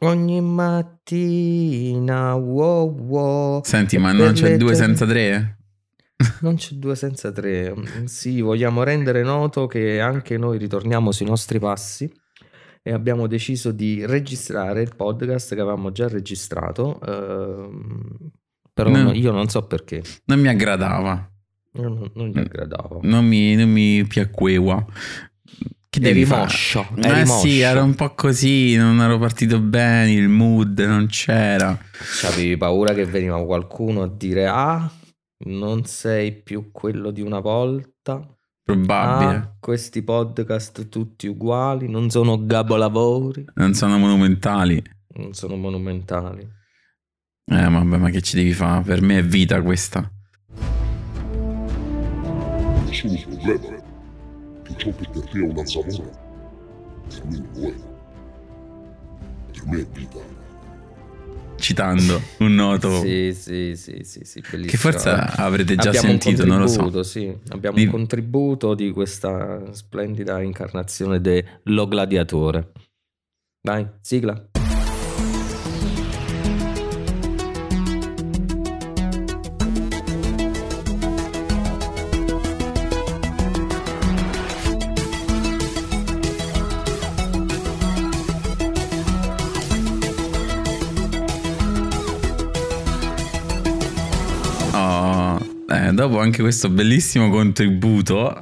Ogni mattina, wow wow. Senti, ma non c'è due senza tre? Non c'è due senza tre. Sì, vogliamo rendere noto che anche noi ritorniamo sui nostri passi e abbiamo deciso di registrare il podcast che avevamo già registrato. ehm, però No. io non so perché. Non mi aggradava. Non, non- non gli aggradava. Non mi, non mi piacqueva. Che devi moscio, Eh eri sì, era un po' così, non ero partito bene, il mood non c'era. Avevi paura che veniva qualcuno a dire: Ah, non sei più quello di una volta. Probabile. Ah, questi podcast tutti uguali, non sono gabolavori, Non sono monumentali. non sono monumentali. Eh, vabbè, ma che ci devi fare? Per me è vita questa. Nessuno problema che ciò che per te è una zamora, per me lo è. Per me è vita. Citando un noto Sì, sì, sì, sì, sì, che forse avrete già Abbiamo sentito, un non lo so. Sì, abbiamo Di- un contributo di questa splendida incarnazione dello gladiatore. Dai, sigla. Eh, dopo anche questo bellissimo contributo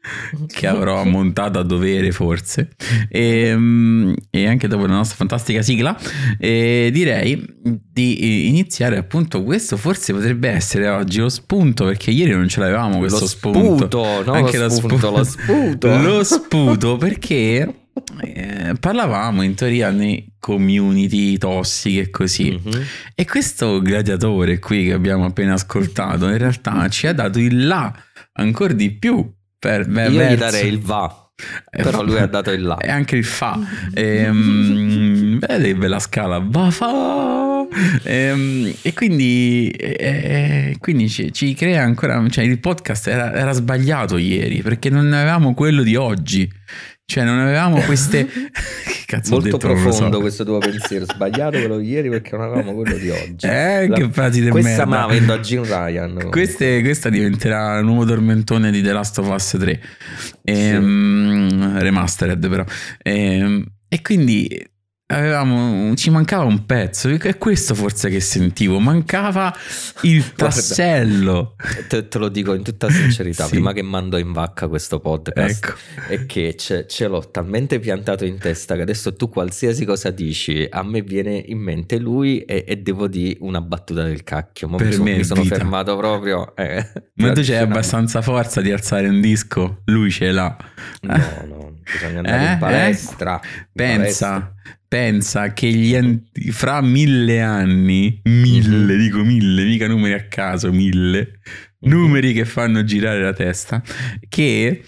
che avrò montato a dovere forse. E, mm, e anche dopo la nostra fantastica sigla eh, direi di iniziare appunto questo forse potrebbe essere oggi lo spunto perché ieri non ce l'avevamo questo Lo spunto, sputo, no, anche lo lo spunto, lo sputo. lo sputo perché eh, parlavamo in teoria nei community tossiche e così Mhm. e questo gladiatore qui che abbiamo appena ascoltato in realtà ci ha dato il là ancora di più per, Io gli verso- darei il va, Eh, però lui ha dato il là. e anche il fa Ehm, vedi bella scala va fa Ehm, e quindi, eh, quindi ci, ci crea ancora cioè il podcast era, era sbagliato ieri perché non avevamo quello di oggi cioè non avevamo queste che cazzo ho Molto detto? Lo so. profondo questo tuo pensiero, sbagliato quello di ieri perché non avevamo quello di oggi. eh La- che frasi di Questa merda me la vendo a Jim Ryan. Queste- questa diventerà il nuovo tormentone di The Last of Us 3 Ehm, remastered però Ehm, e quindi avevamo ci mancava un pezzo è questo forse che sentivo mancava il tassello Te, te lo dico in tutta sincerità, Sì. prima che mando in vacca questo podcast, ecco è che ce, ce l'ho talmente piantato in testa che adesso tu qualsiasi cosa dici, a me viene in mente lui e, e devo dire una battuta del cacchio. Ma Per mi, mi sono vita. fermato proprio. eh, ma tu c'hai abbastanza forza di alzare un disco lui ce l'ha No, no, bisogna andare Eh? in palestra. in Pensa, palestra. Pensa che gli anti- fra mille anni, mille, Mhm. dico mille, mica numeri a caso, mille, Mhm. numeri che fanno girare la testa, che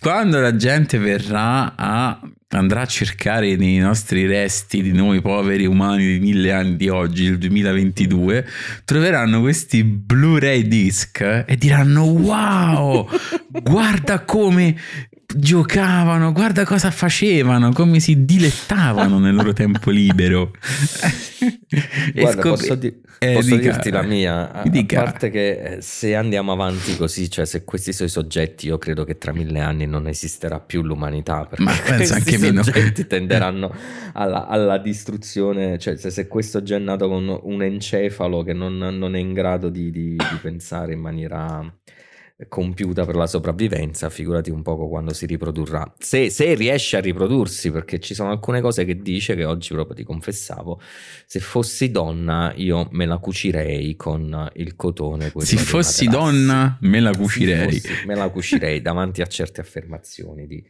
quando la gente verrà a andrà a cercare nei nostri resti di noi poveri umani di mille anni di oggi, il 2022, troveranno questi Blu-ray disc e diranno wow, guarda come giocavano, guarda cosa facevano, come si dilettavano nel loro tempo libero. E Guarda, scopri- posso, di- eh, posso dica- dirti la mia, a, a dica. parte che eh, se andiamo avanti così, cioè se questi sono i soggetti, io credo che tra mille anni non esisterà più l'umanità, perché Ma penso questi anche meno. soggetti tenderanno alla, alla distruzione, cioè se, se questo già è nato con un encefalo che non, non è in grado di, di- di pensare in maniera compiuta per la sopravvivenza, figurati un poco quando si riprodurrà. Se, se riesce a riprodursi, perché ci sono alcune cose che dice che oggi proprio ti confessavo, se fossi donna io me la cucirei con il cotone. Se fossi materassi. donna me la cucirei. fossi- me la cucirei davanti a certe affermazioni di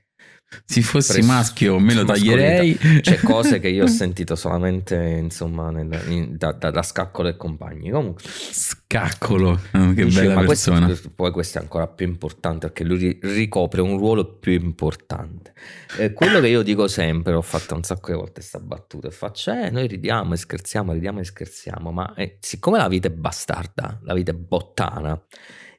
Se fossi pres- maschio me lo taglierei. C'è cose che io ho sentito solamente insomma nel- in- da, da- da Scaccolo e compagni. Comunque, Scaccolo, oh, che Dice, bella ma questo- persona. poi questo è ancora più importante perché lui ri- ricopre un ruolo più importante. Eh, quello che io dico sempre, ho fatto un sacco di volte questa battuta, faccio, eh, noi ridiamo e scherziamo, ridiamo e scherziamo, ma eh, siccome la vita è bastarda, la vita è bottana,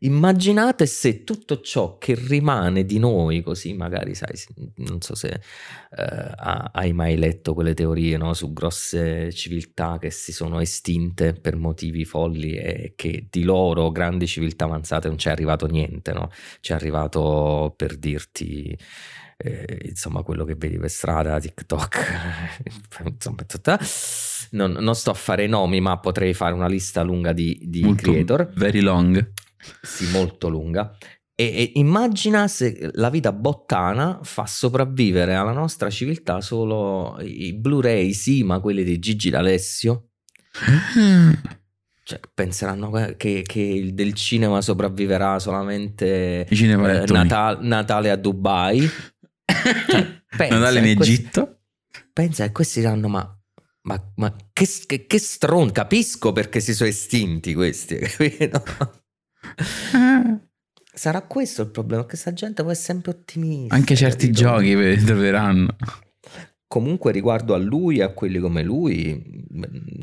Immaginate se tutto ciò che rimane di noi, così magari, sai, non so se eh, hai mai letto quelle teorie no, su grosse civiltà che si sono estinte per motivi folli e che di loro, grandi civiltà avanzate, non c'è arrivato niente, no? C'è arrivato per dirti eh, insomma quello che vedi per strada, TikTok, insomma, tutta. Non, non, sto a fare nomi, ma potrei fare una lista lunga di, di creator. Very long. Sì, molto lunga. E, e, immagina se la vita bottana fa sopravvivere alla nostra civiltà solo i Blu-ray, sì, ma quelli di Gigi D'Alessio. Cioè, penseranno che, che, del cinema sopravviverà solamente eh, Natal- Natale a Dubai. Cioè, Natale in Egitto. pensa che questi diranno: Ma, ma, ma che, che, che stron, capisco perché si sono estinti questi, capito? Sarà questo il problema, che questa gente poi è sempre ottimista. Anche certi capito? giochi troveranno. Comunque riguardo a lui e a quelli come lui...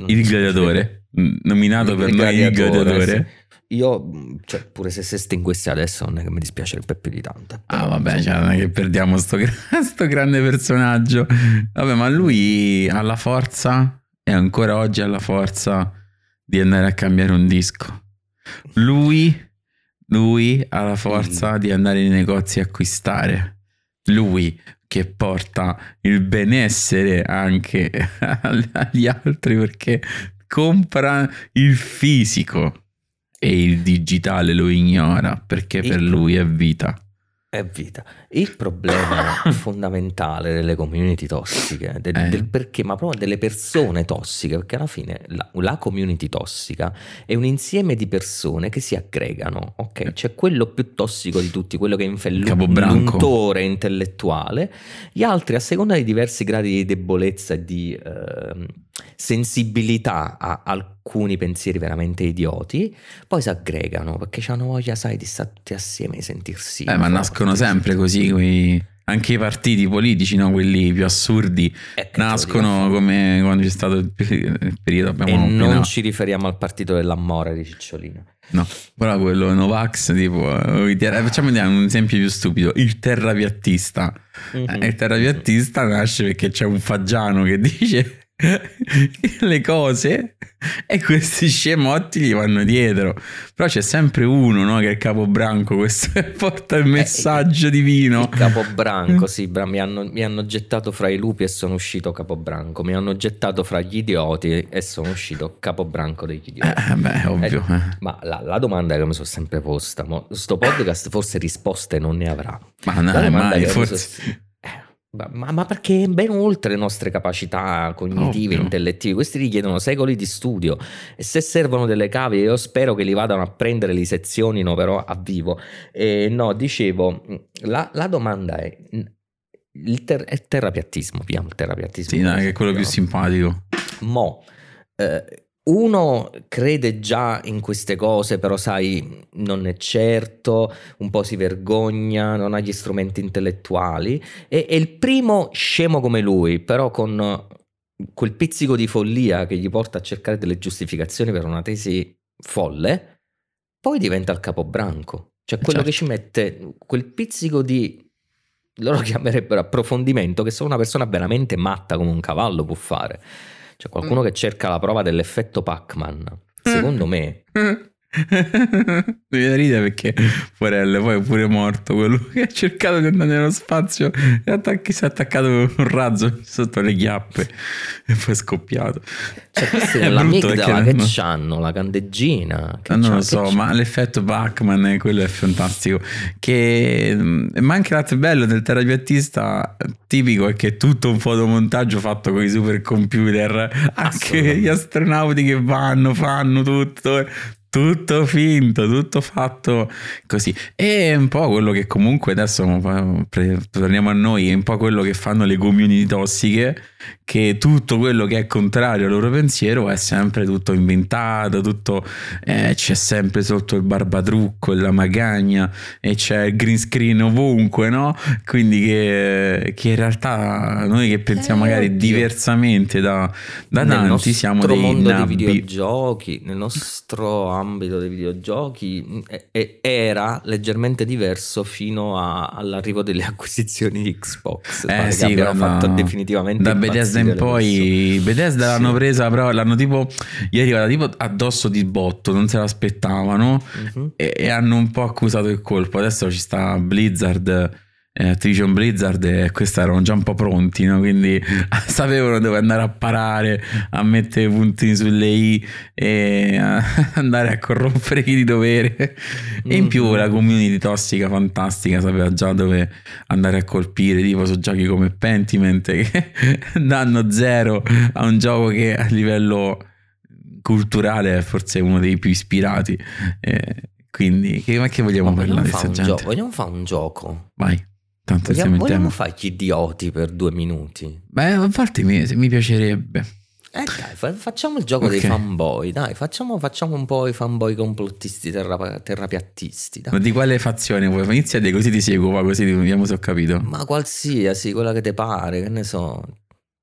Il gladiatore, nominato il per noi il gladiatore. Sì. Io, cioè, pure se si estinguesse adesso, non è che mi dispiacerebbe più di tanto. Ah, vabbè, cioè, non è che perdiamo sto, sto grande personaggio. Vabbè, ma lui ha la forza, e ancora oggi ha la forza di andare a cambiare un disco. Lui, lui ha la forza mm. di andare nei negozi a acquistare. Lui che porta il benessere anche agli altri perché compra il fisico e il digitale lo ignora perché il per lui è vita. È vita. Il problema fondamentale delle community tossiche, del, eh. del, perché, ma proprio delle persone tossiche, perché alla fine la, la, community tossica è un insieme di persone che si aggregano, ok? C'è quello più tossico di tutti, quello che è l'untore intellettuale, gli altri a seconda di diversi gradi di debolezza e di eh, sensibilità a alcuni pensieri veramente idioti, poi si aggregano perché hanno voglia, sai, di stare tutti assieme e sentirsi. Eh, ma nascono sempre così quei anche i partiti politici, no? quelli più assurdi, nascono come quando c'è stato il periodo abbiamo E non ci riferiamo al partito dell'amore di Cicciolina. No, però quello Novax, tipo, eh, facciamo un esempio più stupido, il terrapiattista. Mm-hmm. il terrapiattista nasce perché c'è un faggiano che dice le cose e questi scemotti gli vanno dietro. Però c'è sempre uno no, che è il capobranco, questo porta il eh, messaggio eh, divino. Il capobranco, sì, bra- mi, hanno, mi, hanno, gettato fra i lupi e sono uscito capobranco. Mi hanno gettato fra gli idioti e sono uscito capobranco degli idioti. Eh, beh, ovvio. Eh, ma la, la, domanda che mi sono sempre posta, mo, sto podcast forse risposte non ne avrà. Ma no, mai, forse... So, ma, ma, perché ben oltre le nostre capacità cognitive, Ovvio. intellettive, questi richiedono secoli di studio e se servono delle cave io spero che li vadano a prendere, li sezionino però a vivo. E no, dicevo, la, la domanda è, il, ter- il terrapiattismo, via, il terrapiattismo. Sì, no, che è quello più simpatico. Mo, eh, uno crede già in queste cose, però sai, non è certo, un po' si vergogna, non ha gli strumenti intellettuali, e, e il primo scemo come lui, però con quel pizzico di follia che gli porta a cercare delle giustificazioni per una tesi folle, poi diventa il capobranco, cioè quello certo. che ci mette quel pizzico di loro chiamerebbero approfondimento che solo una persona veramente matta come un cavallo può fare. C'è qualcuno mm. che cerca la prova dell'effetto Pac-Man. Secondo me mm. Mi viene ridere perché Forelle poi è pure morto quello che ha cercato di andare nello spazio e attacchi, si è attaccato con un razzo sotto le chiappe e poi è scoppiato. Cioè, questa è, è l'amigdala che non... hanno, la candeggina. Che non lo so, ma l'effetto Bachman, quello è fantastico. Che... Ma anche l'altro bello del terapiattista tipico è che è tutto un fotomontaggio fatto con i supercomputer. Anche gli astronauti che vanno, fanno tutto tutto finto, tutto fatto così. E un po' quello che comunque adesso torniamo a noi, è un po' quello che fanno le community tossiche, che tutto quello che è contrario al loro pensiero è sempre tutto inventato, tutto eh, c'è sempre sotto il barbatrucco, la magagna e c'è il green screen ovunque, no? Quindi che, che in realtà noi che pensiamo eh, magari oddio. diversamente da, da tanti siamo dei mondo nabbi. di videogiochi, nel nostro ambito dei videogiochi mh, e- e- era leggermente diverso fino a- all'arrivo delle acquisizioni di Xbox. Eh che sì, abbiano guarda, fatto definitivamente da Bethesda in poi Bethesda l'hanno Sì. presa però l'hanno tipo gli è arrivata tipo addosso di botto non se l'aspettavano Mhm. e, e hanno un po' accusato il colpo adesso ci sta Blizzard Activision Blizzard e questi erano già un po' pronti no? quindi sapevano dove andare a parare a mettere i puntini sulle i e a andare a corrompere chi di dovere e in più Mhm. la community tossica fantastica sapeva già dove andare a colpire tipo su giochi come Pentiment che danno zero a un gioco che a livello culturale è forse uno dei più ispirati Eh, quindi che, ma che vogliamo Ma parlare vogliamo, fare questa un gio- vogliamo fare un gioco? vai tanto Vogliamo, fare gli idioti per due minuti? beh volte mi, mi piacerebbe Eh dai, fa- facciamo il gioco Ok. dei fanboy, dai, facciamo, facciamo un po' i fanboy complottisti terra- terrapiattisti, dai. ma di quale fazione vuoi inizia te così ti seguo va così vediamo se ho capito Ma qualsiasi, quella che ti pare, che ne so,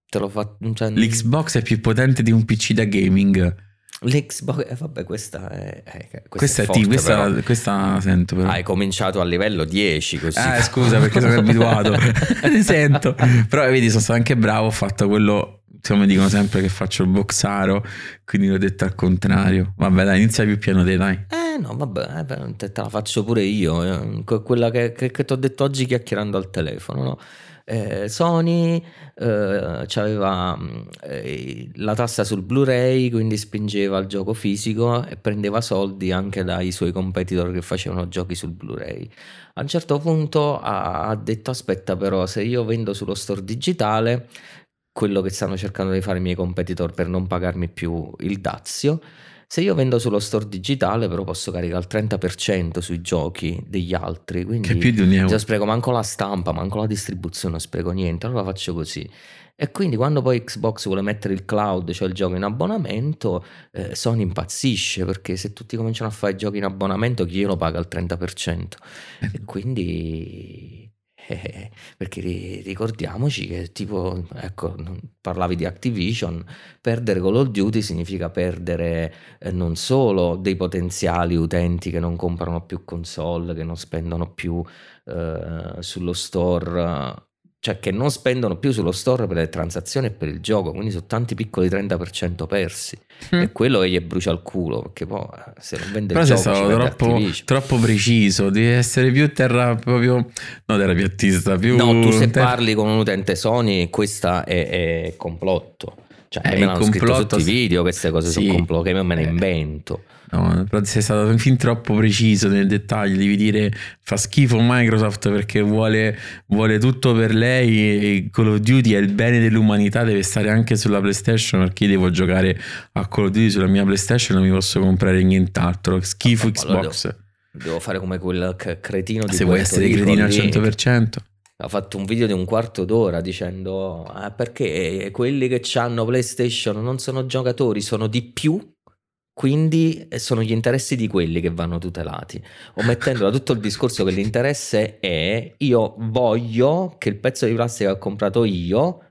te lo fa... Cioè, l'Xbox è più potente di un PC da gaming L'Xbox, eh, vabbè, questa è... eh, questa, è è forte, questa, però. questa la sento però Hai cominciato a livello 10 così. Eh, scusa perché sono abituato. Ti sento. Però vedi, sono stato anche bravo. Ho fatto quello. Come dicono sempre che faccio il boxaro. Quindi l'ho detto al contrario. Vabbè, dai, inizia più piano te, dai. Eh no, vabbè, eh, te, la faccio pure io, eh, que- quella che, che, ti ho detto oggi chiacchierando al telefono, no? Eh, Sony eh, aveva la tassa sul Blu-ray, quindi spingeva il gioco fisico e prendeva soldi anche dai suoi competitor che facevano giochi sul Blu-ray. A un certo punto ha, ha detto: Aspetta, però, se io vendo sullo store digitale, quello che stanno cercando di fare i miei competitor per non pagarmi più il dazio. Se io vendo sullo store digitale, però posso caricare il 30% sui giochi degli altri. Quindi Che più di un euro. io spreco manco la stampa, manco la distribuzione, non spreco niente. Allora faccio così. E quindi quando poi Xbox vuole mettere il cloud, cioè il gioco in abbonamento, eh, Sony impazzisce perché se tutti cominciano a fare giochi in abbonamento, chi glielo paga il 30%? Eh. E quindi... perché ri- ricordiamoci che tipo, ecco, parlavi di Activision, perdere Call of Duty significa perdere eh, non solo dei potenziali utenti che non comprano più console, che non spendono più eh, sullo store, cioè che non spendono più sullo store per le transazioni e per il gioco, quindi sono tanti piccoli 30% persi. Mm. È quello che gli brucia il culo, perché poi eh, se non vende Però il gioco troppo, troppo preciso. Devi essere più terra proprio. No, terrapiattista. Più No, tu se ter- parli con un utente Sony, questa è, è complotto. Cioè, Eh, me l'hanno scritto complotto tutti i sì. video, queste cose Sì. sono complotto, che io me ne Eh. invento. No, però sei stato fin troppo preciso nel dettaglio. Devi dire fa schifo Microsoft perché vuole, vuole tutto per lei. E Call of Duty è il bene dell'umanità. Deve stare anche sulla PlayStation. Perché io devo giocare a Call of Duty sulla mia PlayStation. Non mi posso comprare nient'altro. Schifo allora Xbox. Devo fare come quel cretino di Se vuoi essere cretino al lì. 100%. Ha fatto un video di un quarto d'ora dicendo "Ah, perché quelli che hanno PlayStation non sono giocatori, sono di più, quindi eh, sono gli interessi di quelli che vanno tutelati. Omettendo da tutto il discorso che l'interesse è io voglio che il pezzo di plastica che ho comprato io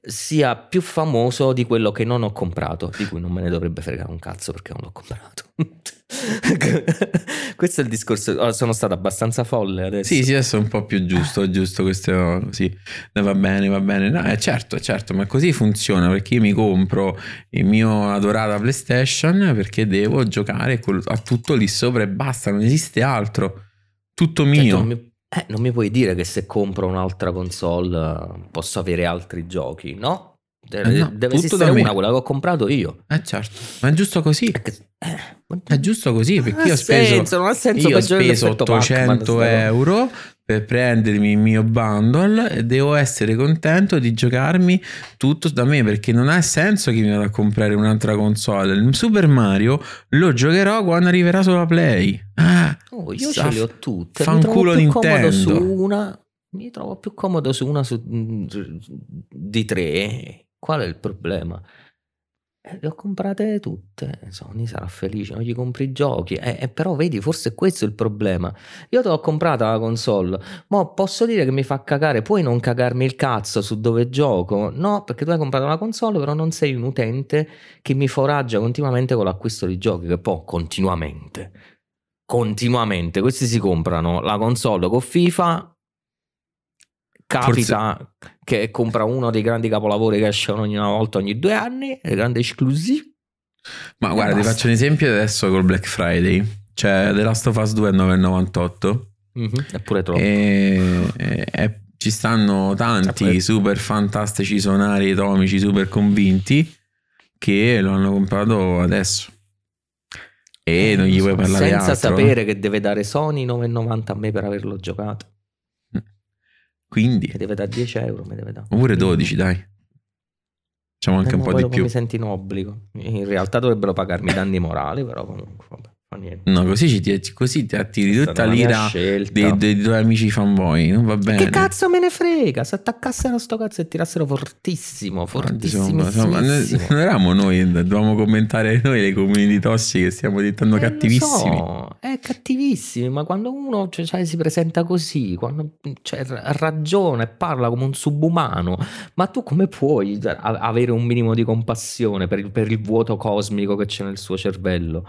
sia più famoso di quello che non ho comprato, di cui non me ne dovrebbe fregare un cazzo perché non l'ho comprato. Questo è il discorso. Sono stato abbastanza folle adesso. Sì, sì, adesso è un po' più giusto, giusto questo così. No, va bene, va bene. No, eh, certo, certo, ma così funziona perché io mi compro il mio adorata PlayStation perché devo giocare a tutto lì sopra e basta, non esiste altro. Tutto tu mio. mi, eh, non mi puoi dire che se compro un'altra console eh, posso avere altri giochi, no? Deve, Eh no, deve me. una, quella che ho comprato io. Eh certo, ma è giusto così. Perché- eh, È giusto così perché io ho speso, senso, non ha senso io ho speso l'effetto Pac-Man, 800 sta roba. euro per prendermi il mio bundle e devo essere contento di giocarmi tutto da me perché non ha senso che mi vada a comprare un'altra console. Il Super Mario lo giocherò quando arriverà sulla Play. Ah, Oh, io sa- ce le ho tutte. Fanculo trovo più comodo su Nintendo. una. Mi trovo più comodo su una su- di tre. Qual è il problema? Eh, le ho comprate tutte. Sony sarà felice, non gli compri i giochi. Eh, eh, però vedi, forse questo è il problema. Io te l'ho comprata la console, ma posso dire che mi fa cagare. Puoi non cagarmi il cazzo su dove gioco? No, perché tu hai comprato la console, però non sei un utente che mi foraggia continuamente con l'acquisto di giochi. Che poi continuamente, continuamente, questi si comprano la console con FIFA. Capita Forse- che compra uno dei grandi capolavori che escono ogni una volta ogni due anni, le grandi esclusive. Ma guarda, ti basta. faccio un esempio adesso col Black Friday. C'è The Last of Us 2 a 9,98 Eppure troppo. e, e- e ci stanno tanti Vabbè. super fantastici sonari atomici super convinti che lo hanno comprato adesso. E Eh, non gli puoi parlare Senza altro. sapere che deve dare Sony 9,90 a me per averlo giocato. Quindi, Che deve dare 10 euro. Mi deve dare. oppure 12, dai. Facciamo anche Eh, un po' di più. Mi senti in obbligo. In realtà dovrebbero pagarmi danni morali, però comunque, vabbè. No, così, ci, ti- così ti attiri Questa tutta l'ira dei, dei tuoi amici fanboy. Non va bene. Che cazzo me ne frega? Se attaccassero sto cazzo e tirassero fortissimo, Insomma, insomma, noi- fortissimissimo. non eravamo noi, dovevamo commentare noi le community tossiche, stiamo diventando Eh, cattivissimi. so, è cattivissimi, ma quando uno cioè, si presenta così, quando cioè, ra- ragiona e parla come un subumano, ma tu come puoi cioè, avere un minimo di compassione per il, per il vuoto cosmico che c'è nel suo cervello?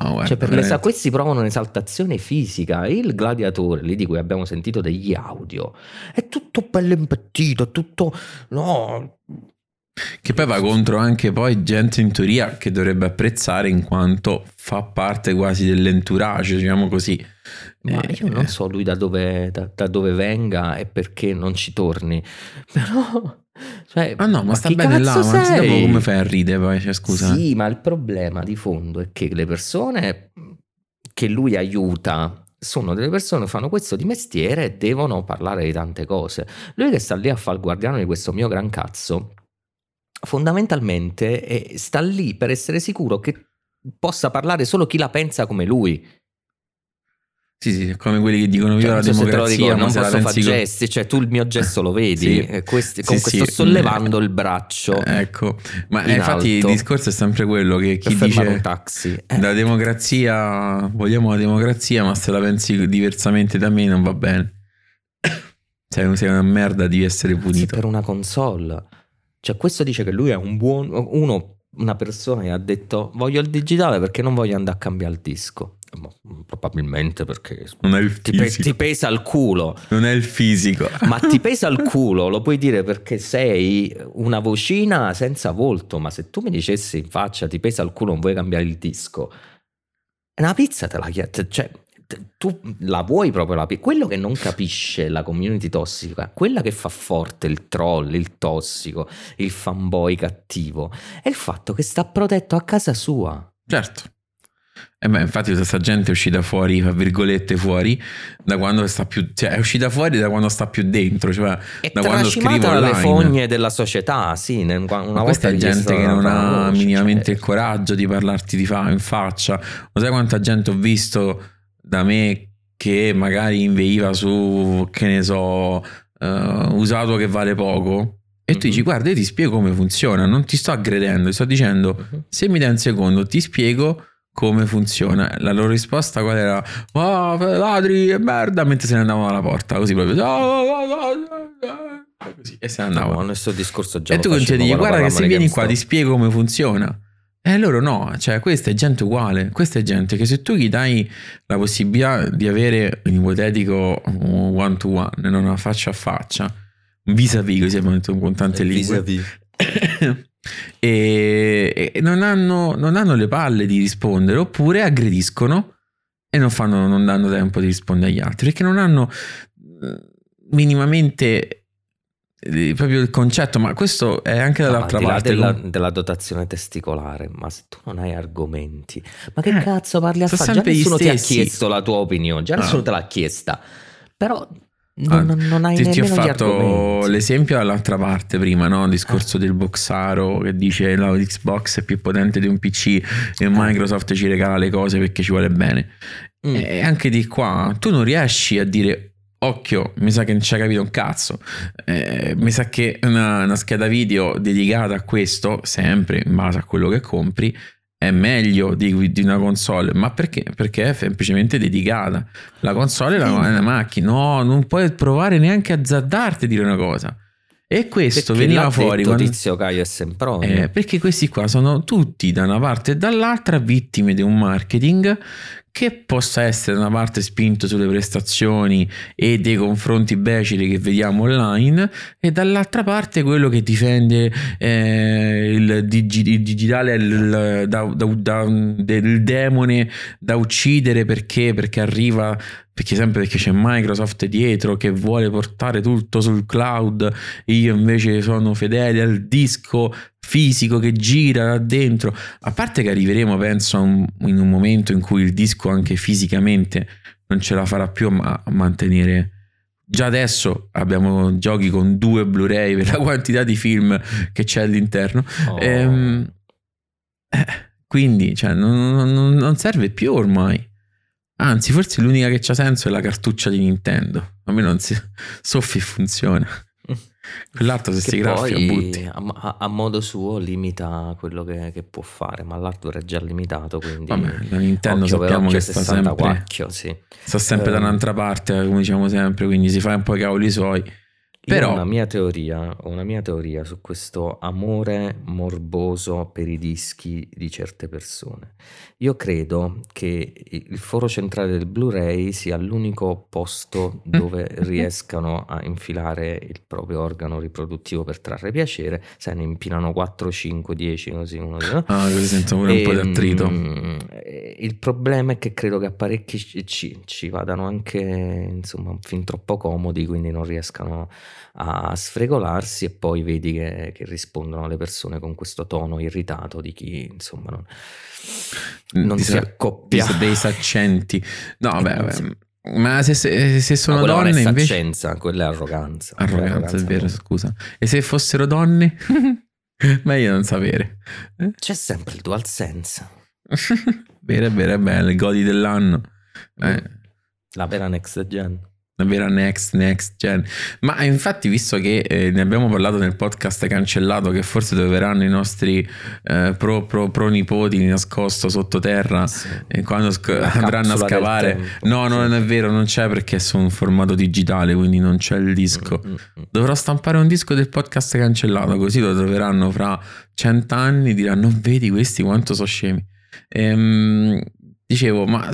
Guarda, Cioè, per l'esa- questi provano un'esaltazione fisica. Il gladiatore, lì di cui abbiamo sentito degli audio, è tutto bello impettito, è tutto. No, Che poi va contro anche poi gente in teoria che dovrebbe apprezzare in quanto fa parte quasi dell'entourage, diciamo così. Ma Eh, io non so lui da dove, da, da dove venga e perché non ci torni. Però. Cioè, Ah no, ma, sta chi bene là, ma dopo sei? come fai a ridere poi? Cioè, scusa. Sì, ma il problema di fondo è che le persone che lui aiuta sono delle persone che fanno questo di mestiere e devono parlare di tante cose. Lui che sta lì a fare il guardiano di questo mio gran cazzo, fondamentalmente eh, sta lì per essere sicuro che possa parlare solo chi la pensa come lui. Sì, sì, come quelli che dicono Cioè, viva non la so democrazia, ma non posso fare pensi co- gesti, cioè tu il mio gesto lo vedi, Sì. e questi- Sì, comunque sì. sto sollevando il braccio Ecco, ma in infatti il alto discorso è sempre quello che per chi un dice taxi. Eh, la democrazia, vogliamo la democrazia, ma se la pensi diversamente da me non va bene. Sei, sei una merda di essere punito. per una console. Cioè, questo dice che lui è un buon. Uno, una persona che ha detto: Voglio il digitale perché non voglio andare a cambiare il disco. Ma, probabilmente perché Non è il ti, pe- ti pesa il culo. Non è il fisico. Ma ti pesa il culo, lo puoi dire perché sei una vocina senza volto. Ma se tu mi dicessi in faccia ti pesa il culo, non vuoi cambiare il disco, una pizza te la chiedo. Cioè, tu la vuoi proprio la pizza. Quello che non capisce la community tossica, quella che fa forte il troll, il tossico, il fanboy cattivo, è il fatto che sta protetto a casa sua. Certo. E beh, infatti questa gente è uscita fuori, fra virgolette, fuori, da quando sta più... Cioè, è uscita fuori da quando sta più dentro, cioè È da quando scrivo tracimata dalle online. fogne della società, sì. Una Ma volta questa è gente che non ha voce, minimamente cioè- il coraggio di parlarti di fa- in faccia. Lo sai quanta gente ho visto da me che magari inveiva su, che ne so, eh, usato che vale poco? E tu Mhm. dici, guarda, io ti spiego come funziona, non ti sto aggredendo, ti sto dicendo, Mhm. se mi dai un secondo, ti spiego come funziona. La loro risposta qual era? Oh, ladri e merda, mentre se ne andavano dalla porta, così proprio. Così, e se ne andavano. No, questo discorso già E tu quando guarda che se vieni qua ti spiego come funziona. E loro no, cioè questa è gente uguale, questa è gente che se tu gli dai la possibilità di avere un ipotetico one to one, non una faccia a faccia, un vis-à-vis, così abbiamo detto con tante lingue, e, e non, hanno, non hanno le palle di rispondere oppure aggrediscono e non, fanno, non danno tempo di rispondere agli altri perché non hanno eh, minimamente eh, proprio il concetto ma questo è anche No, dall'altra là parte della, com- della dotazione testicolare, ma se tu non hai argomenti, ma che Eh, cazzo parli a fare? Già nessuno ti ha chiesto la tua opinione, già Ah. nessuno te l'ha chiesta, però Ah, non, non hai ti, ti ho fatto l'esempio dall'altra parte prima, no? Il discorso del boxaro che dice la Xbox è più potente di un PC e Microsoft ci regala le cose perché ci vuole bene. Mm. E anche di qua tu non riesci a dire occhio, mi sa che non ci hai capito un cazzo. Eh, mi sa che una, una scheda video dedicata a questo, sempre in base a quello che compri, è meglio di, di, una console. Ma perché? Perché è semplicemente dedicata. La console è una, è una macchina. No, non puoi provare neanche a azzardarti a dire una cosa. E questo perché veniva fuori quando... Tizio Caio è sempre eh, perché questi qua sono tutti da una parte e dall'altra vittime di un marketing che possa essere da una parte spinto sulle prestazioni e dei confronti beceri che vediamo online e dall'altra parte quello che difende eh, il, digi- il, digitale il, da, da, da, del demone da uccidere perché? perché arriva perché sempre perché c'è Microsoft dietro che vuole portare tutto sul cloud io invece sono fedele al disco fisico che gira là dentro a parte che arriveremo penso un, in un momento in cui il disco anche fisicamente non ce la farà più a, mantenere già adesso abbiamo giochi con due Blu-ray per la quantità di film che c'è all'interno oh. ehm, eh, quindi cioè, non, non, non serve più ormai Anzi, forse l'unica che c'ha senso è la cartuccia di Nintendo. A me non si soffi e funziona. Quell'altro se che si graffia butti. A, a, modo suo limita quello che, che, può fare, ma l'hardware è già limitato, quindi Vabbè, la Nintendo occhio sappiamo che sta sempre, quacchio, sì. sta sempre eh, da un'altra parte, come diciamo sempre, quindi si fa un po' i cavoli suoi. Però... Ho una mia teoria, una mia teoria su questo amore morboso per i dischi di certe persone. Io credo che il foro centrale del Blu-ray sia l'unico posto dove riescano a infilare il proprio organo riproduttivo per trarre piacere. Se ne impilano 4, 5, 10, così uno. No? Ah, così sento pure un po' di ehm, attrito. il problema è che credo che apparecchi ci, ci vadano anche insomma fin troppo comodi, quindi non riescano a sfregolarsi e poi vedi che, che rispondono le persone con questo tono irritato di chi insomma non, non si accoppia. Dei saccenti. No, vabbè, vabbè. Ma se, se, se sono donne non è invece... saccenza, quella è arroganza. Arroganza, arroganza è vero, scusa. E se fossero donne? Meglio non sapere. C'è sempre il dual sense. vero, è vero, è bello, il godi dell'anno. Eh. La vera next gen vera next, next gen. Ma infatti, visto che eh, ne abbiamo parlato nel podcast cancellato, che forse troveranno i nostri eh, pro, pro, pro, nipoti di nascosto sottoterra sì. eh, quando sc- andranno a scavare. no, sì. non è vero, non c'è perché sono in formato digitale, quindi non c'è il disco. Mm-hmm. Dovrò stampare un disco del podcast cancellato, così lo troveranno fra cent'anni, diranno, vedi questi quanto sono scemi. Ehm, dicevo, ma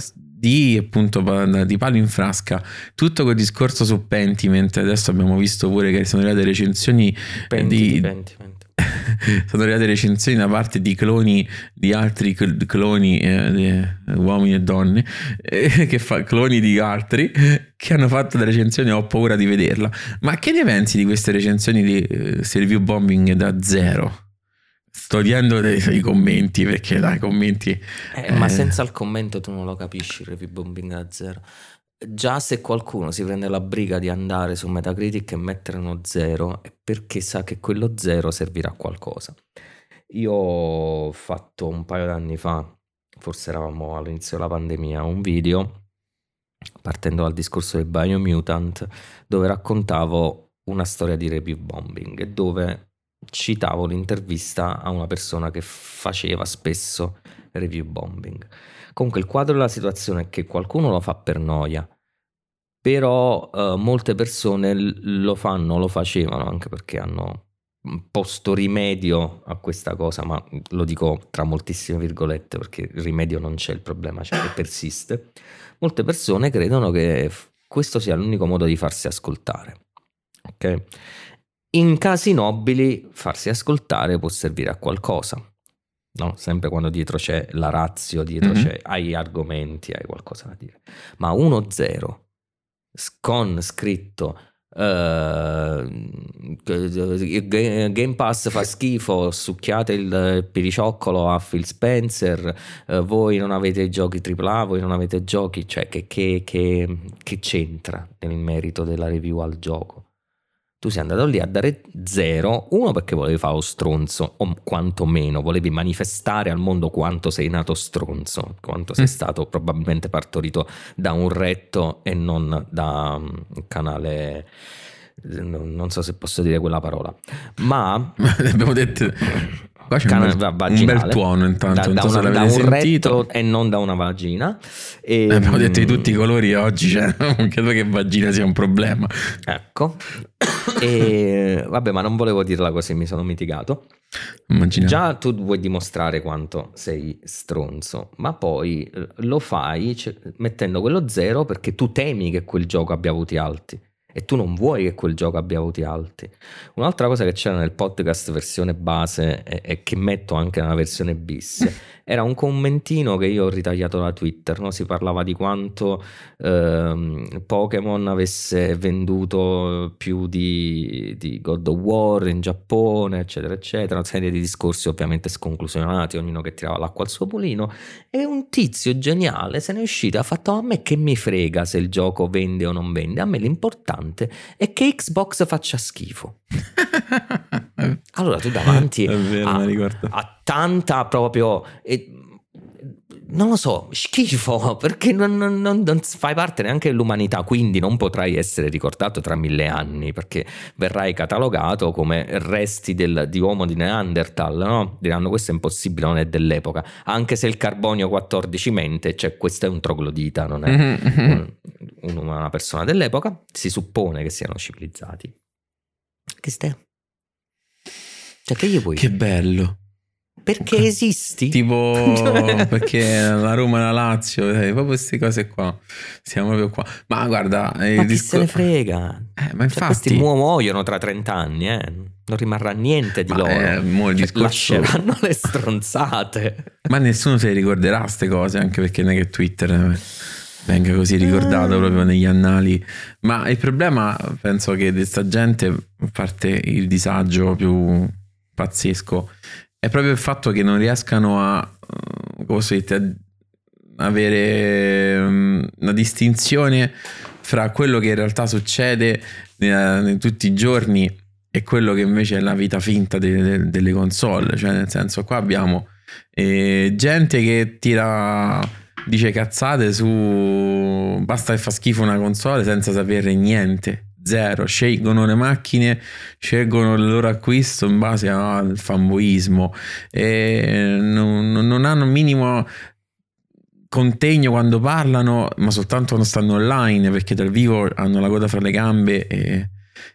di appunto di palo in frasca. Tutto quel discorso su Pentiment adesso abbiamo visto pure che sono arrivate recensioni Penti di, di Pentiment. sono arrivate recensioni da parte di cloni di altri cloni eh, di uomini e donne eh, che fa cloni di altri che hanno fatto delle recensioni ho paura di vederla. Ma che ne pensi di queste recensioni di eh, review bombing da zero Sto togliendo i commenti perché dai commenti... Eh, eh... Ma senza il commento tu non lo capisci il review bombing da zero. Già se qualcuno si prende la briga di andare su Metacritic e mettere uno zero è perché sa che quello zero servirà a qualcosa. Io ho fatto un paio d'anni fa, forse eravamo all'inizio della pandemia, un video partendo dal discorso del Biomutant dove raccontavo una storia di review bombing dove citavo l'intervista a una persona che faceva spesso review bombing. Comunque il quadro della situazione è che qualcuno lo fa per noia, però eh, molte persone lo fanno, lo facevano anche perché hanno posto rimedio a questa cosa, ma lo dico tra moltissime virgolette perché il rimedio non c'è, il problema c'è che persiste. Molte persone credono che questo sia l'unico modo di farsi ascoltare. Ok? In casi nobili farsi ascoltare può servire a qualcosa. No? Sempre quando dietro c'è la razio, dietro mm-hmm. c'è, hai argomenti, hai qualcosa da dire. Ma 1-0 con scritto uh, Game Pass fa schifo, succhiate il piricioccolo a Phil Spencer, uh, voi non avete giochi AAA, voi non avete giochi, cioè che, che, che, che c'entra nel merito della review al gioco? Tu sei andato lì a dare zero, uno perché volevi fare lo stronzo, o quantomeno volevi manifestare al mondo quanto sei nato stronzo, quanto sei Mm. stato probabilmente partorito da un retto e non da un canale, non non so se posso dire quella parola, ma Abbiamo detto. Qua c'è un Canale bel, va- un vaginale. bel tuono intanto. da, da una- da un sentito. retto e non da una vagina. E, Eh, abbiamo detto di tutti i colori oggi, cioè, non credo che vagina sia un problema. Ecco, e vabbè, ma non volevo dirla così, mi sono mitigato. Immaginate. Già tu vuoi dimostrare quanto sei stronzo, ma poi eh, lo fai mettendo quello zero perché tu temi che quel gioco abbia avuti alti e tu non vuoi che quel gioco abbia avuti alti. Un'altra cosa che c'era nel podcast versione base e, e che metto anche nella versione bis era un commentino che io ho ritagliato da Twitter, no? si parlava di quanto ehm, Pokémon avesse venduto più di, di God of War in Giappone, eccetera, eccetera, una serie di discorsi ovviamente sconclusionati, ognuno che tirava l'acqua al suo pulino, e un tizio geniale se ne è uscito ha fatto a me che mi frega se il gioco vende o non vende, a me l'importante è che Xbox faccia schifo. Allora tu davanti vero, a, a tanta proprio... eh, non lo so, schifo, perché non, non- non- non fai parte neanche dell'umanità, quindi non potrai essere ricordato tra mille anni, perché verrai catalogato come resti del- di uomo di Neanderthal, no? Diranno questo è impossibile, non è dell'epoca, anche se il carbonio 14 mente, cioè questo è un troglodita, non è Mhm, un- un- una persona dell'epoca, si suppone che siano civilizzati. Che stai? Cioè che gli vuoi? Che bello. Perché esisti? Tipo perché la Roma e la Lazio, eh, proprio queste cose qua. Siamo proprio qua. Ma guarda, eh, Ma il chi discor- se ne frega? Eh, ma Cioè, questi infatti, mu- muoiono tra 30 anni, eh. non rimarrà niente di ma, loro. eh, mo il Cioè, discorso- Lasceranno le stronzate. ma nessuno se le ricorderà queste cose, anche perché non è che Twitter eh, venga così ricordato Ah. proprio negli annali. Ma il problema, penso che di sta gente, a parte il disagio più pazzesco, è proprio il fatto che non riescano a, eh, dire, a avere mm, una distinzione fra quello che in realtà succede eh, in tutti i giorni e quello che invece è la vita finta de- de- delle console. Cioè, nel senso, qua abbiamo eh, gente che tira, dice cazzate su basta che fa schifo una console senza sapere niente. Zero, scelgono le macchine, scelgono il loro acquisto in base al fanboismo e non, non hanno minimo contegno quando parlano, ma soltanto quando stanno online perché dal vivo hanno la coda fra le gambe e,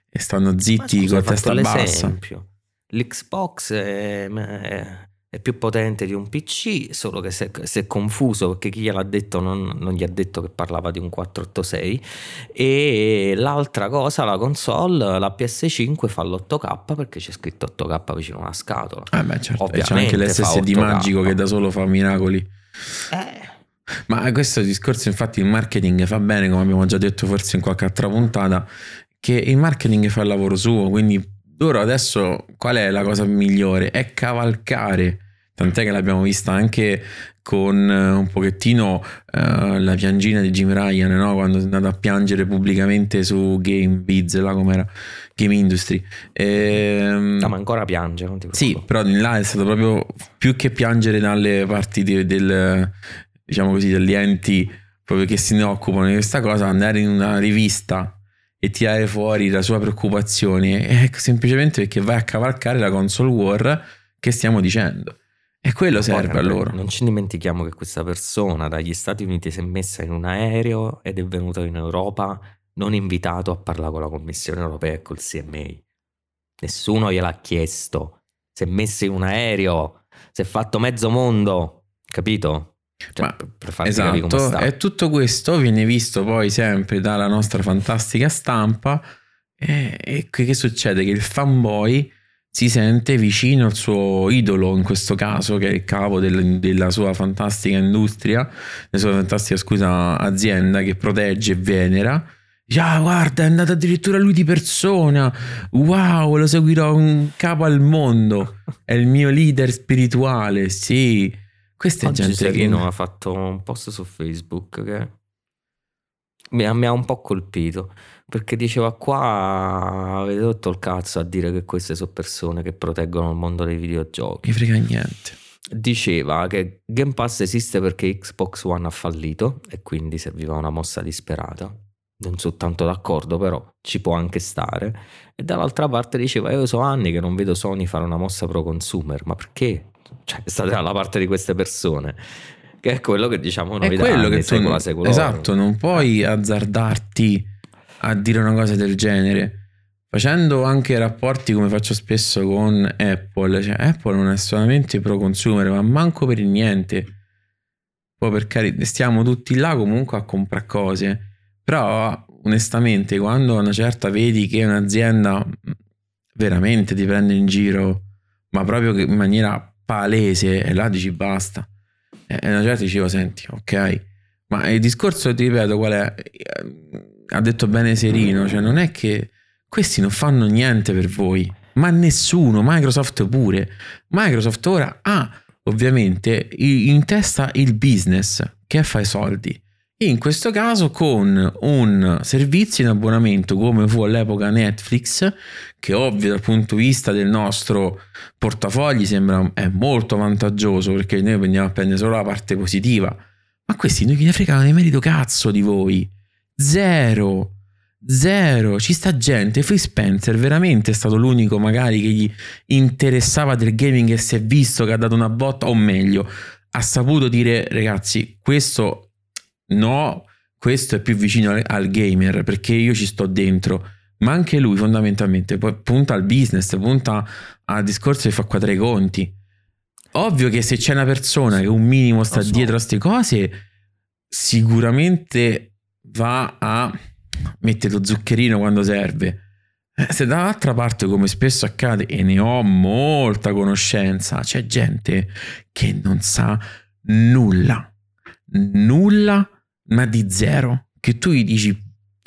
e stanno zitti con hai testa bassa. l'esempio. L'Xbox è, è- è più potente di un PC, solo che si è, confuso perché chi gliel'ha detto non, non gli ha detto che parlava di un 486. E l'altra cosa, la console, la PS5 fa l'8K perché c'è scritto 8K vicino a una scatola. Ah, beh, certo. E c'è Ovviamente anche l'SSD 8K. magico che da solo fa miracoli. Eh, Ma questo discorso, infatti, il marketing fa bene, come abbiamo già detto forse in qualche altra puntata, che il marketing fa il lavoro suo. Quindi loro adesso qual è la cosa migliore? È cavalcare. Tant'è che l'abbiamo vista anche con eh, un pochettino eh, la piangina di Jim Ryan, no? quando è andato a piangere pubblicamente su Game Biz, là com'era Game Industry. Ehm, no, ma ancora piange, sì, però in là è stato proprio più che piangere dalle parti di- del, diciamo così, degli enti proprio che se ne occupano di questa cosa, andare in una rivista e tirare fuori la sua preoccupazione è semplicemente perché vai a cavalcare la console war che stiamo dicendo. E quello Poi, serve a loro. Non ci dimentichiamo che questa persona dagli Stati Uniti si è messa in un aereo ed è venuta in Europa non invitato a parlare con la Commissione europea e col CMA. Nessuno gliel'ha chiesto. Si è messo in un aereo, si è fatto mezzo mondo, capito? Cioè, Ma- per, farti capire come Esatto, sta. e tutto questo viene visto poi sempre dalla nostra fantastica stampa e, e che, succede? Che il fanboy si sente vicino al suo idolo, in questo caso che è il capo del- della sua fantastica industria, della sua fantastica scusa, azienda che protegge e venera. Dice, Ah, guarda, è andato addirittura lui di persona. Wow, lo seguirò in capo al mondo. È il mio leader spirituale. Sì, questa è Oggi gente che Serino ha fatto un post su Facebook che mi ha, mi ha un po' colpito. Perché diceva qua avete rotto il cazzo a dire che queste sono persone che proteggono il mondo dei videogiochi. Mi frega niente. Diceva che Game Pass esiste perché Xbox One ha fallito e quindi serviva una mossa disperata. Non sono tanto d'accordo, però ci può anche stare. E dall'altra parte diceva: Io so anni che non vedo Sony fare una mossa pro consumer, ma perché? Cioè, state dalla parte di queste persone. Che è quello che diciamo noi È quello anni, che tu secolare. Esatto, non puoi azzardarti a dire una cosa del genere. Facendo anche rapporti come faccio spesso con Apple, cioè Apple non è solamente pro consumer, ma manco per il niente. Poi per carità, stiamo tutti là comunque a comprare cose. Però onestamente, quando una certa vedi che un'azienda veramente ti prende in giro, ma proprio in maniera palese, e là dici basta. E una certa dicevo, senti, ok, ma il discorso, ti ripeto, qual è? Ha detto bene Serino, cioè non è che questi non fanno niente per voi, ma nessuno, Microsoft pure. Microsoft ora ha ovviamente in testa il business che fa i soldi. In questo caso con un servizio in abbonamento come fu all'epoca Netflix, che ovvio dal punto di vista del nostro portafogli sembra è molto vantaggioso perché noi andiamo a prendere solo la parte positiva, ma questi non gliene fregano di merito cazzo di voi. Zero. Zero, ci sta gente. Free Spencer veramente è stato l'unico, magari, che gli interessava del gaming e si è visto che ha dato una botta, o meglio, ha saputo dire, ragazzi, questo no, questo è più vicino al, al gamer perché io ci sto dentro. Ma anche lui, fondamentalmente, punta al business, punta al discorso di far quadrare i conti. Ovvio che se c'è una persona che un minimo sta so. dietro a queste cose, sicuramente va a mettere lo zuccherino quando serve. Eh, Se dall'altra parte, come spesso accade, e ne ho molta conoscenza, c'è gente che non sa nulla, nulla, ma di zero. Che tu gli dici: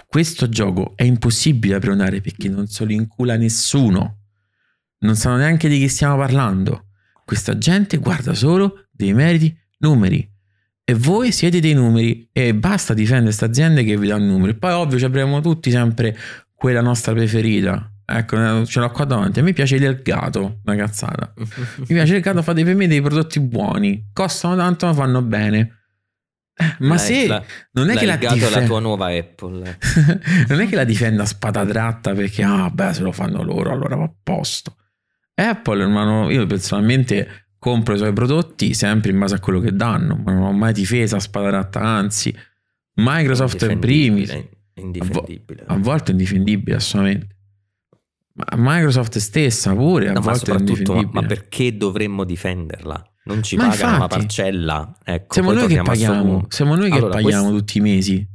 Questo gioco è impossibile da prenotare perché non se lo incula nessuno, non sanno neanche di chi stiamo parlando. Questa gente guarda solo dei meriti numeri. E voi siete dei numeri e basta difendere queste aziende che vi danno numeri. Poi ovvio ci avremo tutti sempre quella nostra preferita. Ecco, ce l'ho qua davanti. A me piace il gatto, una cazzata. Mi piace il gatto, fate per me dei prodotti buoni. Costano tanto, ma fanno bene. Ma se la- non è che la difende, la tua nuova Apple. non è che la difenda a spada tratta perché, ah, beh, se lo fanno loro, allora va a posto. Apple, hermano, io personalmente compro i suoi prodotti sempre in base a quello che danno, ma non ho mai difesa a spada tratta, anzi, Microsoft in primis, Indifendibile. a volte è indifendibile, assolutamente. Ma Microsoft stessa pure, a No, ma soprattutto, ma, ma perché dovremmo difenderla? Non ci Ma pagano una infatti. parcella. Ecco, siamo noi che paghiamo, siamo noi che Allora, paghiamo quest- tutti i mesi.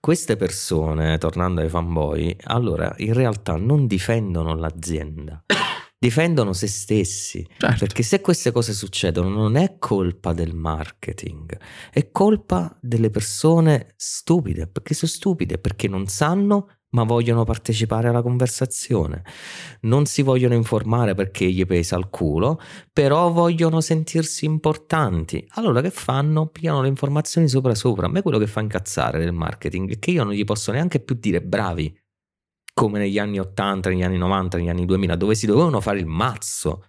Queste persone, tornando ai fanboy, allora in realtà non difendono l'azienda, difendono se stessi. Certo. Perché se queste cose succedono non è colpa del marketing, è colpa delle persone stupide, perché sono stupide, perché non sanno ma vogliono partecipare alla conversazione. Non si vogliono informare perché gli pesa il culo, però vogliono sentirsi importanti. Allora che fanno? Pigliano le informazioni sopra sopra. A me quello che fa incazzare del marketing è che io non gli posso neanche più dire bravi, come negli anni 80, negli anni 90, negli anni 2000, dove si dovevano fare il mazzo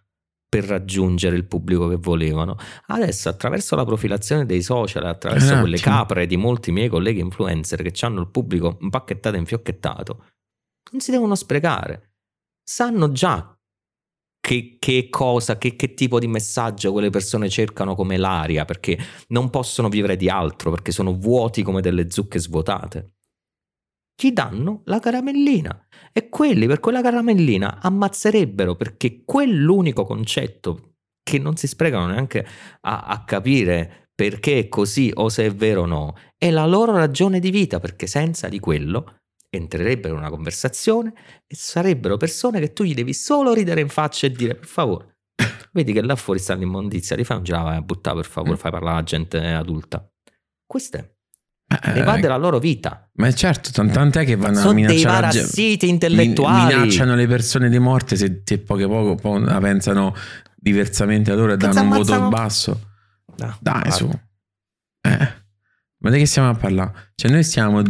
per raggiungere il pubblico che volevano. Adesso attraverso la profilazione dei social, attraverso Un quelle capre di molti miei colleghi influencer che hanno il pubblico impacchettato e infiocchettato, non si devono sprecare. Sanno già che, che cosa, che, che tipo di messaggio quelle persone cercano come l'aria, perché non possono vivere di altro, perché sono vuoti come delle zucche svuotate. Gli danno la caramellina. E quelli per quella caramellina ammazzerebbero perché quell'unico concetto che non si sprecano neanche a, a capire perché è così o se è vero o no, è la loro ragione di vita, perché senza di quello entrerebbero in una conversazione e sarebbero persone che tu gli devi solo ridere in faccia e dire per favore, vedi che là fuori sta l'immondizia, ti fai un giro, vai a buttare per favore, fai parlare alla gente adulta. Questo è, Eh, ne va della loro vita. Ma certo, tan- tant'è che vanno a Sono dei minacciare gente. parassiti Min- intellettuali. minacciano le persone di morte se, se poco poco poi la pensano diversamente da loro e danno un voto basso. No, Dai, guarda. su. Eh. Ma di che stiamo a parlare? Cioè, noi stiamo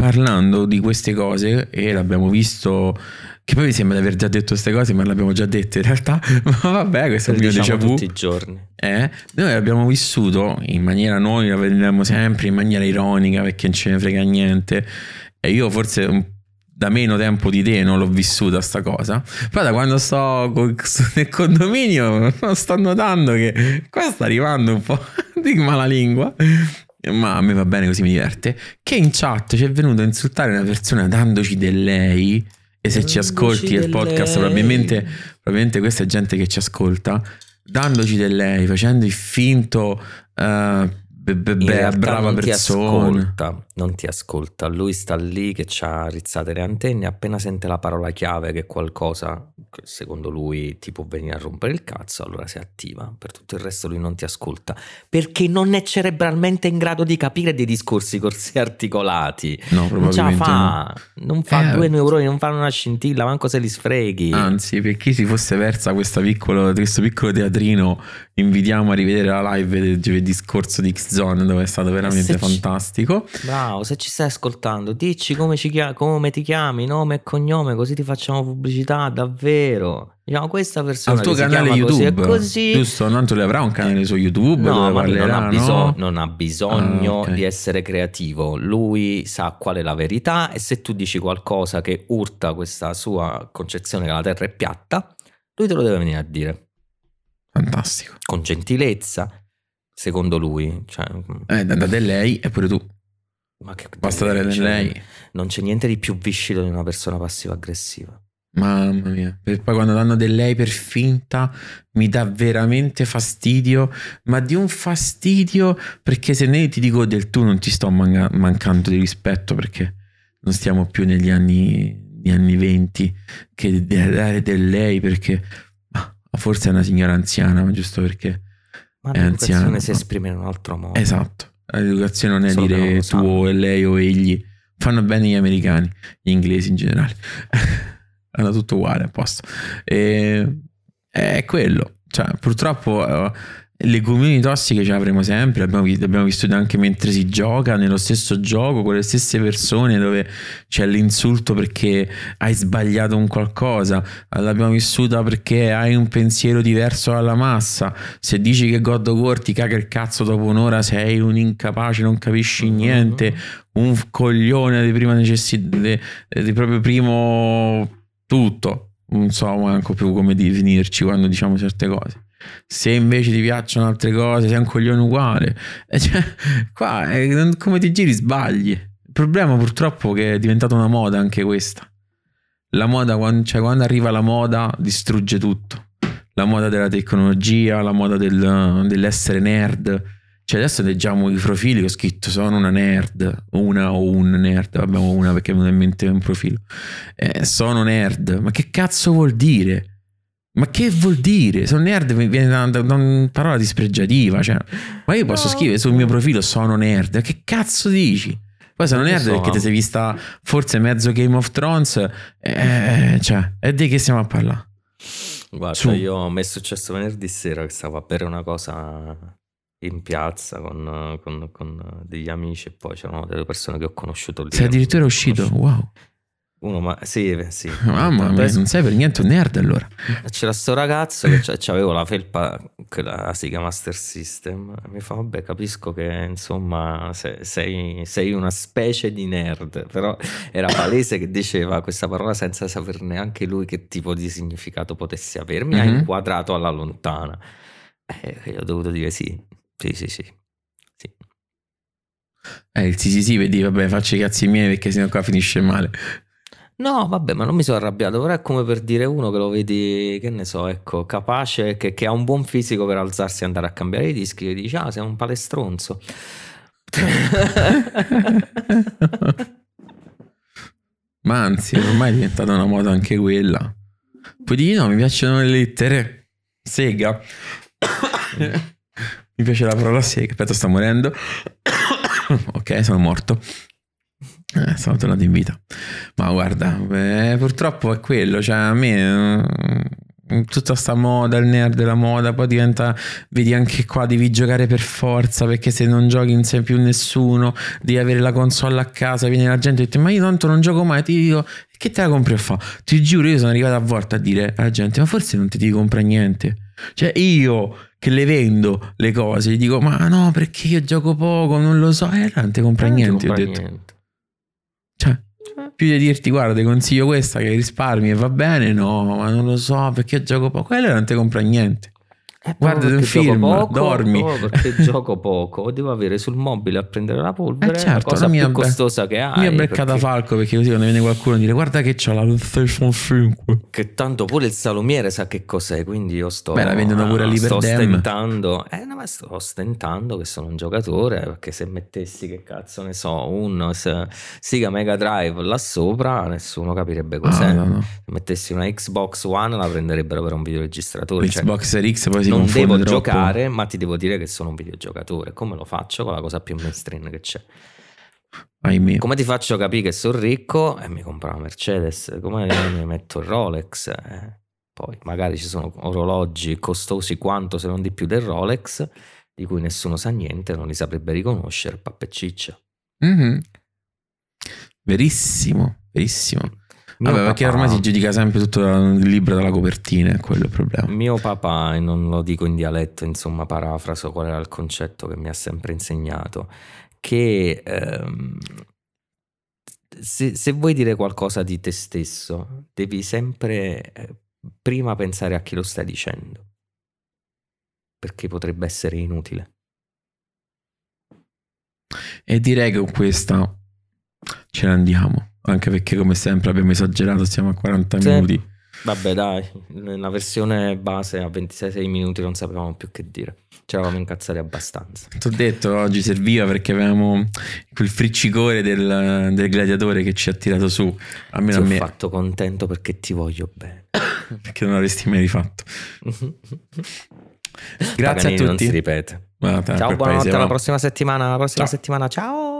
parlando di queste cose e l'abbiamo visto che poi mi sembra di aver già detto queste cose ma le abbiamo già dette in realtà ma vabbè questo è il mio diciamo déjà vu. tutti i giorni. eh, noi abbiamo vissuto in maniera noi la vediamo sempre in maniera ironica perché non ce ne frega niente. E io forse da meno tempo di te non l'ho vissuta sta cosa. Poi da quando sto nel condominio sto notando che qua sta arrivando un po' di malalingua ma a me va bene così mi diverte che in chat ci è venuto a insultare una persona dandoci del lei e se ci ascolti il podcast probabilmente probabilmente questa è gente che ci ascolta dandoci del lei facendo il finto eh, be- be- brava non persona Ti ascolta, non ti ascolta. Lui sta lì che ha rizzate le antenne. Appena sente la parola chiave, che è qualcosa che secondo lui ti può venire a rompere il cazzo, allora si attiva. Per tutto il resto, lui non ti ascolta perché non è cerebralmente in grado di capire dei discorsi così articolati. no Non probabilmente no. fa, non fa Eh, due neuroni, non fanno una scintilla, manco se li sfreghi. Anzi, per chi si fosse persa questa piccolo, questo piccolo teatrino, invitiamo a rivedere la live del giovedì scorso di X-Zone, dove è stato veramente se ci- fantastico. Bravo, se ci stai ascoltando, dici come, ci chia- come ti chiami, nome e cognome, così ti facciamo pubblicità, davvero. Diciamo, questa persona Al tuo canale chiama così YouTube, così. giusto? Tanto lui avrà un canale su YouTube No, lui non parlerà, ha, biso- no? non ha bisogno Ah, ok. di essere creativo. Lui sa qual è la verità e se tu dici qualcosa che urta questa sua concezione che la Terra è piatta, lui te lo deve venire a dire Fantastico. con gentilezza, secondo lui. Cioè, Eh, da, da del lei e pure tu. ma che Basta dare del cioè, lei. Non c'è niente di più viscido di una persona passiva-aggressiva. Mamma mia. E poi quando danno del lei per finta mi dà veramente fastidio, ma di un fastidio perché se ne ti dico del tu non ti sto manca- mancando di rispetto perché non stiamo più negli anni, negli anni 20 che dare del lei perché forse è una signora anziana, ma giusto perché Ma È l'educazione anziano, si esprime in un altro modo. esatto. L'educazione non è Solo non dire lo tu sanno. o lei o egli. Fanno bene gli americani, gli inglesi in generale. Hanno tutto uguale a posto. E, è quello. Cioè, purtroppo eh, le comuni tossiche ce le avremo sempre. Abbiamo, vi- abbiamo vissuto anche mentre si gioca nello stesso gioco con le stesse persone dove c'è l'insulto perché hai sbagliato un qualcosa. L'abbiamo vissuta perché hai un pensiero diverso dalla massa. Se dici che God of War ti caga il cazzo dopo un'ora, sei un incapace, non capisci Mhm. niente un coglione di prima necessità di, di proprio primo tutto non so manco più come definirci quando diciamo certe cose se invece ti piacciono altre cose sei un coglione uguale. E cioè, qua non- come ti giri sbagli. Il problema purtroppo è che è diventata una moda anche questa. La moda cioè, quando arriva la moda distrugge tutto. La moda della tecnologia la moda del- dell'essere nerd. Cioè adesso leggiamo i profili che ho scritto sono una nerd, una o un nerd, abbiamo una perché mi venuto in mente un profilo. Eh, sono nerd, ma che cazzo vuol dire? Ma che vuol dire? Sono nerd mi viene da, da- da una parola dispregiativa, cioè, ma io posso No. scrivere sul mio profilo sono nerd, che cazzo dici? Poi sono nerd so. perché ti sei vista forse mezzo Game of Thrones, eh, cioè, e di che stiamo a parlare? Guarda, Su. io mi è successo venerdì sera che stavo a bere una cosa in piazza con, con- con degli amici e poi c'erano delle persone che ho conosciuto lì. Sei addirittura uscito, wow, Uno, ma sì, eh, sì. mamma mia, non sei per niente un nerd allora. C'era sto ragazzo che c'avevo la felpa, chiama Master System. Mi fa, vabbè, capisco che insomma se- sei, sei una specie di nerd, però era palese che diceva questa parola senza saper neanche lui che tipo di significato potesse avere. Mi ha Mhm. inquadrato alla lontana. E io ho dovuto dire sì, sì, sì, sì. sì. Eh, sì sì sì, vedi, vabbè, faccio i cazzi miei perché sennò qua finisce male. No, vabbè, ma non mi sono arrabbiato, però è come per dire uno che lo vedi, che ne so, ecco, capace, che, che ha un buon fisico per alzarsi e andare a cambiare i dischi, e dici, ah, sei un palestronzo. Ma anzi, ormai è diventata una moda anche quella. Poi di no, mi piacciono le lettere. Sega. mi piace la parola sega. Aspetta, sto morendo. ok, sono morto. Eh, sono tornato in vita. Ma guarda, eh, purtroppo è quello. Cioè, a me. eh, tutta sta moda, il nerd della moda, poi diventa, vedi anche qua, devi giocare per forza perché se non giochi non sei più nessuno, devi avere la console a casa, viene la gente e dice ma io tanto non gioco mai, ti dico che te la compri a fa? Ti giuro, io sono arrivato a volte a dire alla gente ma forse non ti devi comprare niente. Cioè io che le vendo le cose, gli dico ma no perché io gioco poco, non lo so, e eh, non ti compra niente, ho compra detto. niente. Cioè, più di dirti guarda ti consiglio questa che risparmi e va bene, no, ma non lo so perché io gioco poco, quello non ti compra niente. Eh, Guarda un film, poco, dormi. perché gioco poco, devo avere sul mobile a prendere la polvere, Eh certo, la cosa più be- costosa che hai. Mi ha beccata perché- Falco perché così quando viene qualcuno dire guarda che c'ho la PlayStation 5. Che tanto pure il salumiere sa che cos'è, quindi io sto, Beh, la vendono pure ah, all'Hyperdam. sto ostentando, eh, no, ma sto ostentando che sono un giocatore, perché se mettessi, che cazzo ne so, un Sega Mega Drive là sopra, nessuno capirebbe cos'è. Ah, no, no. Se mettessi una Xbox One la prenderebbero per un videoregistratore. cioè, L'Xbox Series X poi si non devo troppo. giocare, ma ti devo dire che sono un videogiocatore. Come lo faccio con la cosa più mainstream che c'è? Ahimè. Come ti faccio capire che sono ricco e mi compro una Mercedes? Come mi metto il Rolex? Eh, Poi magari ci sono orologi costosi quanto se non di più del Rolex, di cui nessuno sa niente, non li saprebbe riconoscere, pappa e ciccia. Mhm. Verissimo, verissimo. Mio Vabbè, perché papà- ormai si giudica sempre tutto il libro dalla copertina, è quello il problema. Mio papà, e non lo dico in dialetto, insomma, parafraso qual era il concetto che mi ha sempre insegnato, che ehm, se, se vuoi dire qualcosa di te stesso, devi sempre eh, prima pensare a chi lo stai dicendo, perché potrebbe essere inutile. E direi che con questa ce ne andiamo. Anche perché, come sempre, abbiamo esagerato, siamo a 40 Sì. minuti. Vabbè, dai, nella versione base a 26 minuti non sapevamo più che dire, ci eravamo incazzati abbastanza. Ti ho detto, oggi serviva perché avevamo quel friccicore del, del gladiatore che ci ha tirato su. Ti Almeno a ho me, fatto contento perché ti voglio bene. perché non l'avresti mai rifatto. Grazie Paganini a non si tutti. ripete. Guarda, Ciao, buonanotte, alla prossima settimana. Alla prossima Ciao. settimana. Ciao.